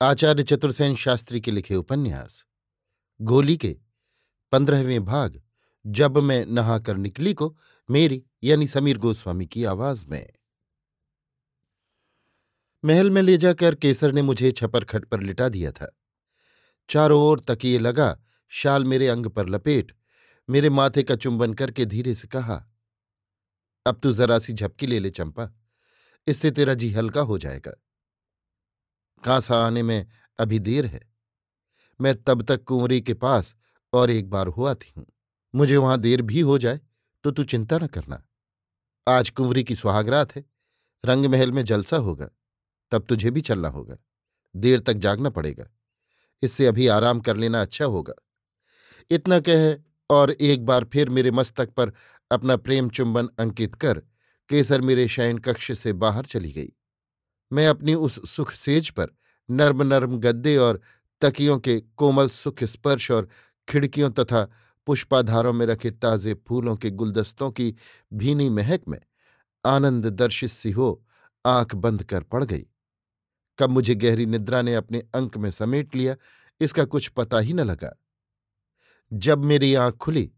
आचार्य चतुर्सेन शास्त्री के लिखे उपन्यास, गोली के पंद्रहवें भाग, जब मैं नहाकर निकली को मेरी यानी समीर गोस्वामी की आवाज़ में। महल में ले जाकर केसर ने मुझे छपर खट पर लिटा दिया था। चारों ओर तकिए लगा, शाल मेरे अंग पर लपेट, मेरे माथे का चुंबन करके धीरे से कहा, अब तू जरा सी झपकी ले ले चंपा, इससे तेरा जी हल्का हो जाएगा। कांसा आने में अभी देर है। मैं तब तक कुंवरी के पास और एक बार हुआ थी हूँ। मुझे वहाँ देर भी हो जाए तो तू चिंता न करना। आज कुंवरी की सुहागरात है रंग महल में जलसा होगा, तब तुझे भी चलना होगा, देर तक जागना पड़ेगा। इससे अभी आराम कर लेना अच्छा होगा। इतना कह और एक बार फिर मेरे मस्तक पर अपना प्रेम चुंबन अंकित कर, केसर मेरे शयन कक्ष से बाहर चली गई। मैं अपनी उस सुख सेज पर नर्म नर्म गद्दे और तकियों के कोमल सुख स्पर्श और खिड़कियों तथा पुष्पाधारों में रखे ताजे फूलों के गुलदस्तों की भीनी महक में आनंद दर्शित सी हो आँख बंद कर पड़ गई। कब मुझे गहरी निद्रा ने अपने अंक में समेट लिया, इसका कुछ पता ही न लगा। जब मेरी आँख खुली,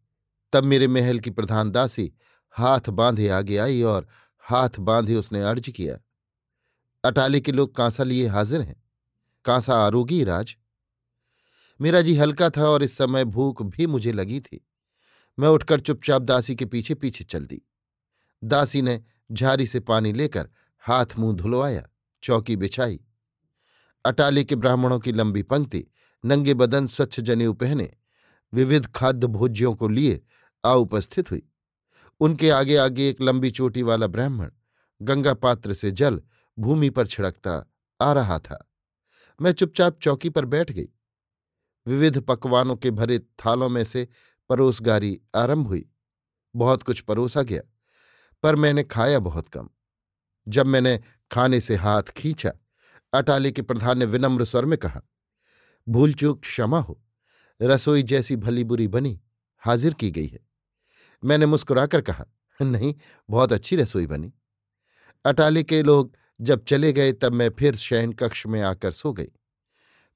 तब मेरे महल की प्रधान दासी हाथ बांधे आगे आई और हाथ बांधे उसने अर्ज़ किया। अटाले के लोग कांसा लिए हाजिर हैं। कांसा आरोगी राज। मेरा जी हल्का था और इस समय भूख भी मुझे लगी थी। मैं उठकर चुपचाप दासी के पीछे पीछे चल दी। दासी ने झारी से पानी लेकर हाथ मुँह धुलवाया, चौकी बिछाई। अटाले के ब्राह्मणों की लंबी पंक्ति, नंगे बदन स्वच्छ जनेऊ पहने, विविध खाद्य भोज्यों को लिए आ उपस्थित हुई। उनके आगे आगे एक लंबी चोटी वाला ब्राह्मण, गंगा पात्र से जल भूमि पर छिड़कता आ रहा था। मैं चुपचाप चौकी पर बैठ गई। विविध पकवानों के भरे थालों में से परोसगारी आरंभ हुई। बहुत कुछ परोसा गया, पर मैंने खाया बहुत कम। जब मैंने खाने से हाथ खींचा, अटाले के प्रधान ने विनम्र स्वर में कहा, भूल चूक क्षमा हो, रसोई जैसी भली बुरी बनी, हाजिर की गई है। मैंने मुस्कुराकर कहा, नहीं, बहुत अच्छी रसोई बनी। अटाले के लोग जब चले गए तब मैं फिर शयन कक्ष में आकर सो गई।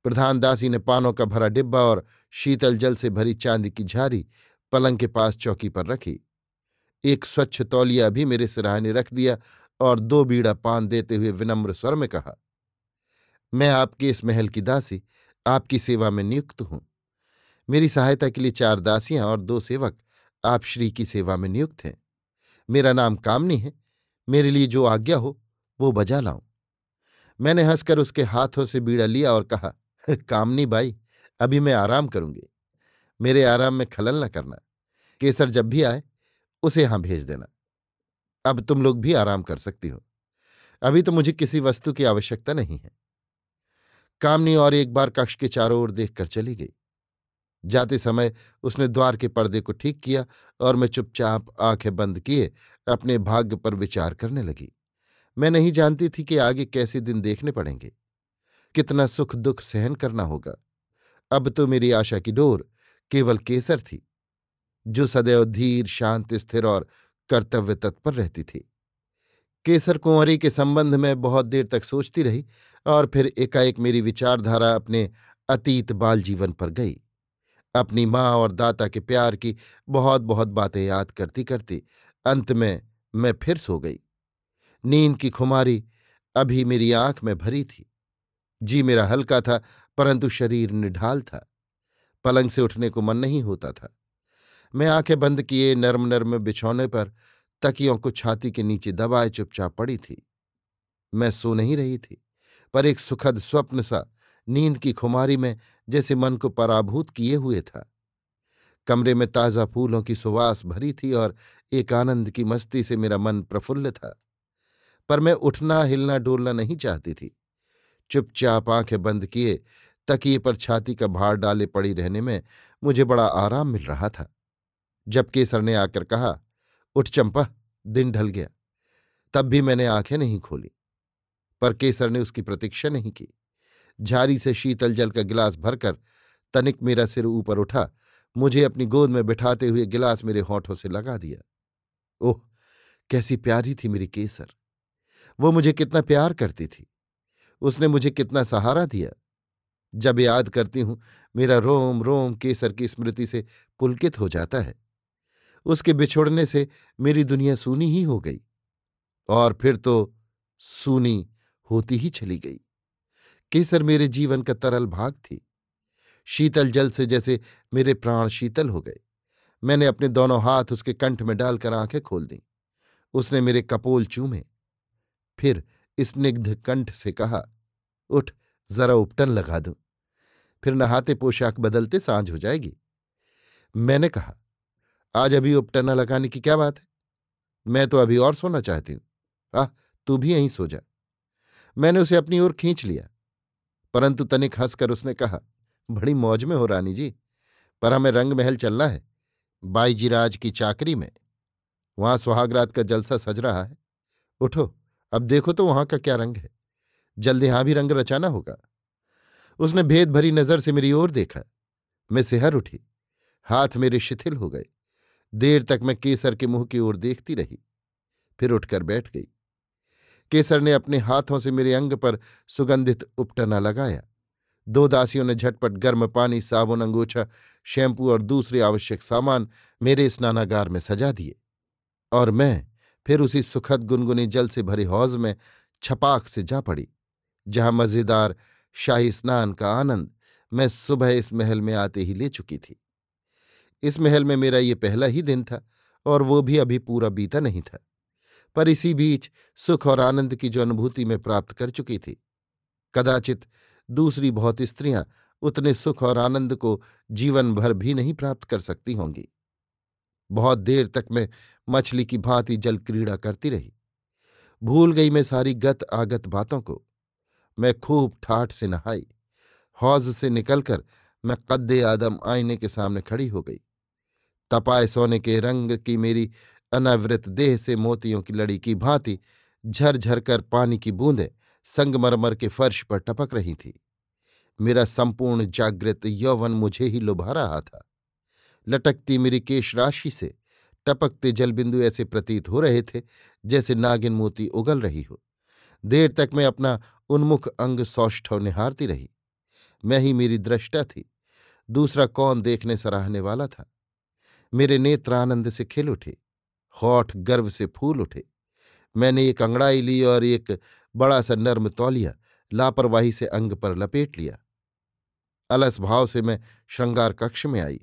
प्रधान दासी ने पानों का भरा डिब्बा और शीतल जल से भरी चांदी की झारी पलंग के पास चौकी पर रखी। एक स्वच्छ तौलिया भी मेरे सिराहने रख दिया और दो बीड़ा पान देते हुए विनम्र स्वर में कहा, मैं आपके इस महल की दासी, आपकी सेवा में नियुक्त हूँ। मेरी सहायता के लिए चार दासियाँ और दो सेवक, आप श्री की सेवा में नियुक्त हैं। मेरा नाम कामनी है। मेरे लिए जो आज्ञा हो वो बजा लाऊं। मैंने हंसकर उसके हाथों से बीड़ा लिया और कहा, कामनी बाई, अभी मैं आराम करूँगी। मेरे आराम में खलल न करना। केसर जब भी आए, उसे यहाँ भेज देना। अब तुम लोग भी आराम कर सकती हो। अभी तो मुझे किसी वस्तु की आवश्यकता नहीं है। कामनी और एक बार कक्ष के चारों ओर देखकर चली गई। जाते समय उसने द्वार के पर्दे को ठीक किया और मैं चुपचाप आँखें बंद किए अपने भाग्य पर विचार करने लगी। मैं नहीं जानती थी कि आगे कैसे दिन देखने पड़ेंगे। कितना सुख दुख सहन करना होगा। अब तो मेरी आशा की डोर केवल केसर थी, जो सदैव धीर, शांत, स्थिर और कर्तव्य तत्पर रहती थी। केसर कुंवरी के संबंध में बहुत देर तक सोचती रही और फिर एकाएक मेरी विचारधारा अपने अतीत बाल जीवन पर गई। अपनी माँ और दाता के प्यार की बहुत बहुत बातें याद करती करती अंत में मैं फिर सो गई। नींद की खुमारी अभी मेरी आँख में भरी थी। जी, मेरा हल्का था, परंतु शरीर निढाल था। पलंग से उठने को मन नहीं होता था। मैं आँखें बंद किए नर्म नर्म बिछौने पर तकियों को छाती के नीचे दबाए चुपचाप पड़ी थी। मैं सो नहीं रही थी, पर एक सुखद स्वप्न सा नींद की खुमारी में जैसे मन को पराभूत किए हुए था। कमरे में ताज़ा फूलों की सुवास भरी थी और एक आनंद की मस्ती से मेरा मन प्रफुल्ल था। पर मैं उठना, हिलना, डोलना नहीं चाहती थी। चुपचाप आँखें बंद किए, तकिए पर छाती का भार डाले पड़ी रहने में मुझे बड़ा आराम मिल रहा था, जब केसर ने आकर कहा, उठ चंपा, दिन ढल गया। तब भी मैंने आँखें नहीं खोली, पर केसर ने उसकी प्रतीक्षा नहीं की। झारी से शीतल जल का गिलास भरकर तनिक मेरा सिर ऊपर उठा, मुझे अपनी गोद में बिठाते हुए गिलास मेरे होठों से लगा दिया। ओह, कैसी प्यारी थी मेरी केसर। वो मुझे कितना प्यार करती थी। उसने मुझे कितना सहारा दिया। जब याद करती हूँ, मेरा रोम रोम केसर की स्मृति से पुलकित हो जाता है। उसके बिछोड़ने से मेरी दुनिया सूनी ही हो गई और फिर तो सूनी होती ही चली गई। केसर मेरे जीवन का तरल भाग थी। शीतल जल से जैसे मेरे प्राण शीतल हो गए। मैंने अपने दोनों हाथ उसके कंठ में डालकर आँखें खोल दी। उसने मेरे कपोल चूमे। फिर स्निग्ध कंठ से कहा, उठ, जरा उपटन लगा दूँ। फिर नहाते पोशाक बदलते साँझ हो जाएगी। मैंने कहा, आज अभी उपटना लगाने की क्या बात है? मैं तो अभी और सोना चाहती हूँ। आह, तू भी यहीं सो जा। मैंने उसे अपनी ओर खींच लिया। परंतु तनिक हंसकर उसने कहा, बड़ी मौज में हो रानी जी। पर हमें रंग महल चलना है, बाईजीराज की चाकरी में। वहाँ सुहागरात का जलसा सज रहा है। उठो। अब देखो तो वहाँ का क्या रंग है। जल्द यहाँ भी रंग रचाना होगा। उसने भेद भरी नज़र से मेरी ओर देखा। मैं सिहर उठी। हाथ मेरे शिथिल हो गए। देर तक मैं केसर के मुँह की ओर देखती रही। फिर उठकर बैठ गई। केसर ने अपने हाथों से मेरे अंग पर सुगंधित उपटना लगाया। दो दासियों ने झटपट गर्म पानी, साबुन, अंगोछा, शैम्पू और दूसरे आवश्यक सामान मेरे स्नानागार में सजा दिए। और मैं फिर उसी सुखद गुनगुनी जल से भरे हौज में छपाक से जा पड़ी, जहाँ मज़ेदार शाही स्नान का आनंद मैं सुबह इस महल में आते ही ले चुकी थी। इस महल में मेरा ये पहला ही दिन था और वो भी अभी पूरा बीता नहीं था, पर इसी बीच सुख और आनंद की जो अनुभूति मैं प्राप्त कर चुकी थी, कदाचित दूसरी बहुत स्त्रियाँ उतने सुख और आनंद को जीवन भर भी नहीं प्राप्त कर सकती होंगी। बहुत देर तक मैं मछली की भांति जल क्रीड़ा करती रही। भूल गई मैं सारी गत आगत बातों को। मैं खूब ठाठ से नहाई। हौज से निकलकर मैं कद्दे आदम आईने के सामने खड़ी हो गई। तपाए सोने के रंग की मेरी अनावृत देह से मोतियों की लड़ी की भांति झरझर कर पानी की बूंदें संगमरमर के फर्श पर टपक रही थी। मेरा संपूर्ण जागृत यौवन मुझे ही लुभा रहा था। लटकती मेरी केश राशि से। टपकते जलबिंदु ऐसे प्रतीत हो रहे थे, जैसे नागिन मोती उगल रही हो। देर तक मैं अपना उन्मुख अंग सौष्ठव निहारती रही। मैं ही मेरी दृष्टा थी, दूसरा कौन देखने सराहने वाला था। मेरे नेत्र आनंद से खिल उठे, होठ गर्व से फूल उठे। मैंने एक अंगड़ाई ली और एक बड़ा सा नर्म तौलिया लापरवाही से अंग पर लपेट लिया। अलस भाव से मैं श्रृंगार कक्ष में आई।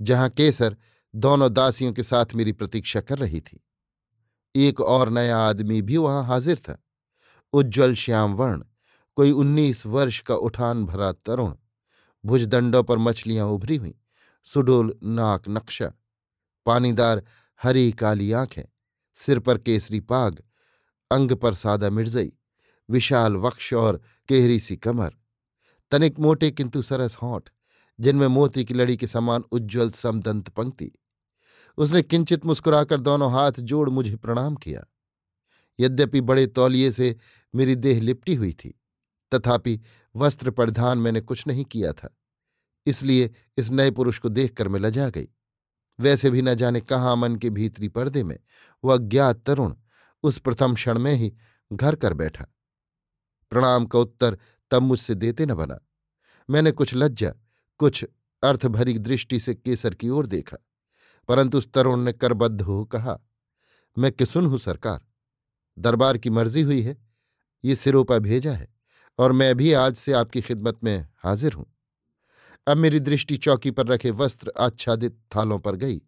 जहाँ केसर दोनों दासियों के साथ मेरी प्रतीक्षा कर रही थी। एक और नया आदमी भी वहाँ हाजिर था। उज्ज्वल श्याम वर्ण, कोई उन्नीस वर्ष का उठान भरा तरुण। भुजदंडों पर मछलियाँ उभरी हुई। सुडोल नाक नक्शा। पानीदार हरी काली आँखें। सिर पर केसरी पाग। अंग पर सादा मिर्जई। विशाल वक्ष और केहरी सी कमर। तनिक मोटे किंतु सरस होंठ। जिनमें मोती की लड़ी के समान उज्ज्वल समदंत पंक्ति। उसने किंचित मुस्कुराकर दोनों हाथ जोड़ मुझे प्रणाम किया। यद्यपि बड़े तौलिए से मेरी देह लिपटी हुई थी, तथापि वस्त्र परिधान मैंने कुछ नहीं किया था, इसलिए इस नए पुरुष को देखकर मैं लजा गई। वैसे भी न जाने कहाँ मन के भीतरी पर्दे में वह अज्ञात तरुण उस प्रथम क्षण में ही घर कर बैठा। प्रणाम का उत्तर तब मुझसे देते न बना। मैंने कुछ लज्जा कुछ अर्थभरी दृष्टि से केसर की ओर देखा, परंतु उस तरुण ने करबद्ध हो कहा, मैं किसुन हूँ, सरकार? दरबार की मर्ज़ी हुई है, ये सिरोपा भेजा है, और मैं भी आज से आपकी खिदमत में हाजिर हूँ। अब मेरी दृष्टि चौकी पर रखे वस्त्र आच्छादित थालों पर गई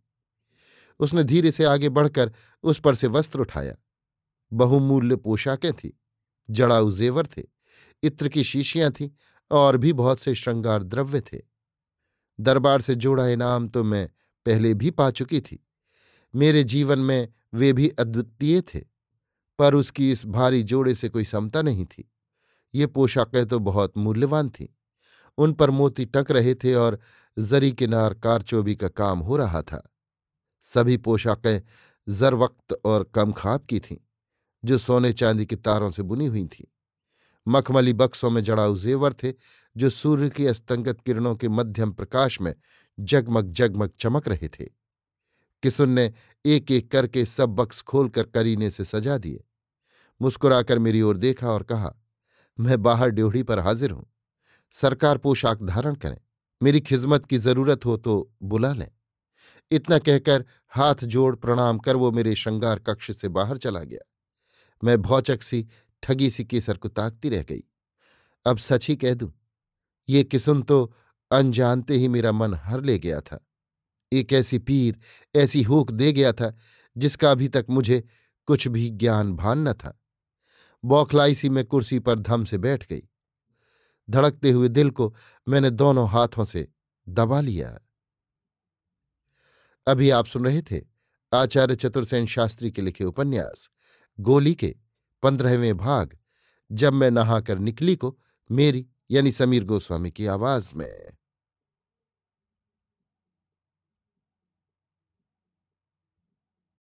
उसने धीरे से आगे बढ़कर उस पर से वस्त्र उठाया। बहुमूल्य पोशाकें थी, जड़ाऊ जेवर थे, इत्र की शीशियाँ थीं, और भी बहुत से श्रृंगार द्रव्य थे। दरबार से जोड़ा इनाम तो मैं पहले भी पा चुकी थी। मेरे जीवन में वे भी अद्वितीय थे, पर उसकी इस भारी जोड़े से कोई समता नहीं थी। ये पोशाकें तो बहुत मूल्यवान थीं। उन पर मोती टक रहे थे और जरी किनार कारचोबी का काम हो रहा था। सभी पोशाकें जर वक्त और कम खाब की थीं, जो सोने चांदी के तारों से बुनी हुई थीं। मखमली बक्सों में जड़ाऊ जेवर थे, जो सूर्य की अस्तंगत किरणों के मध्यम प्रकाश में जगमग जगमग चमक रहे थे। किसुन ने एक एक करके सब बक्स खोलकर करीने से सजा दिए। मुस्कुराकर मेरी ओर देखा और कहा, मैं बाहर ड्योढ़ी पर हाजिर हूँ। सरकार पोशाक धारण करें। मेरी खिजमत की ज़रूरत हो तो बुला लें। इतना कहकर हाथ जोड़ प्रणाम कर वो मेरे श्रृंगार कक्ष से बाहर चला गया। मैं भौचक सी ठगी सी केसर को ताकती रह गई। अब सच ही कह दूँ, ये किसुन तो अनजानते ही मेरा मन हर ले गया था। एक ऐसी पीर, ऐसी होक दे गया था, जिसका अभी तक मुझे कुछ भी ज्ञान भान न था। बौखलाई सी मैं कुर्सी पर धम से बैठ गई। धड़कते हुए दिल को मैंने दोनों हाथों से दबा लिया। अभी आप सुन रहे थे आचार्य चतुर्सेन शास्त्री के लिखे उपन्यास, गोली के पंद्रहवें भाग जब मैं नहाकर निकली को मेरी यानी समीर गोस्वामी की आवाज़ में।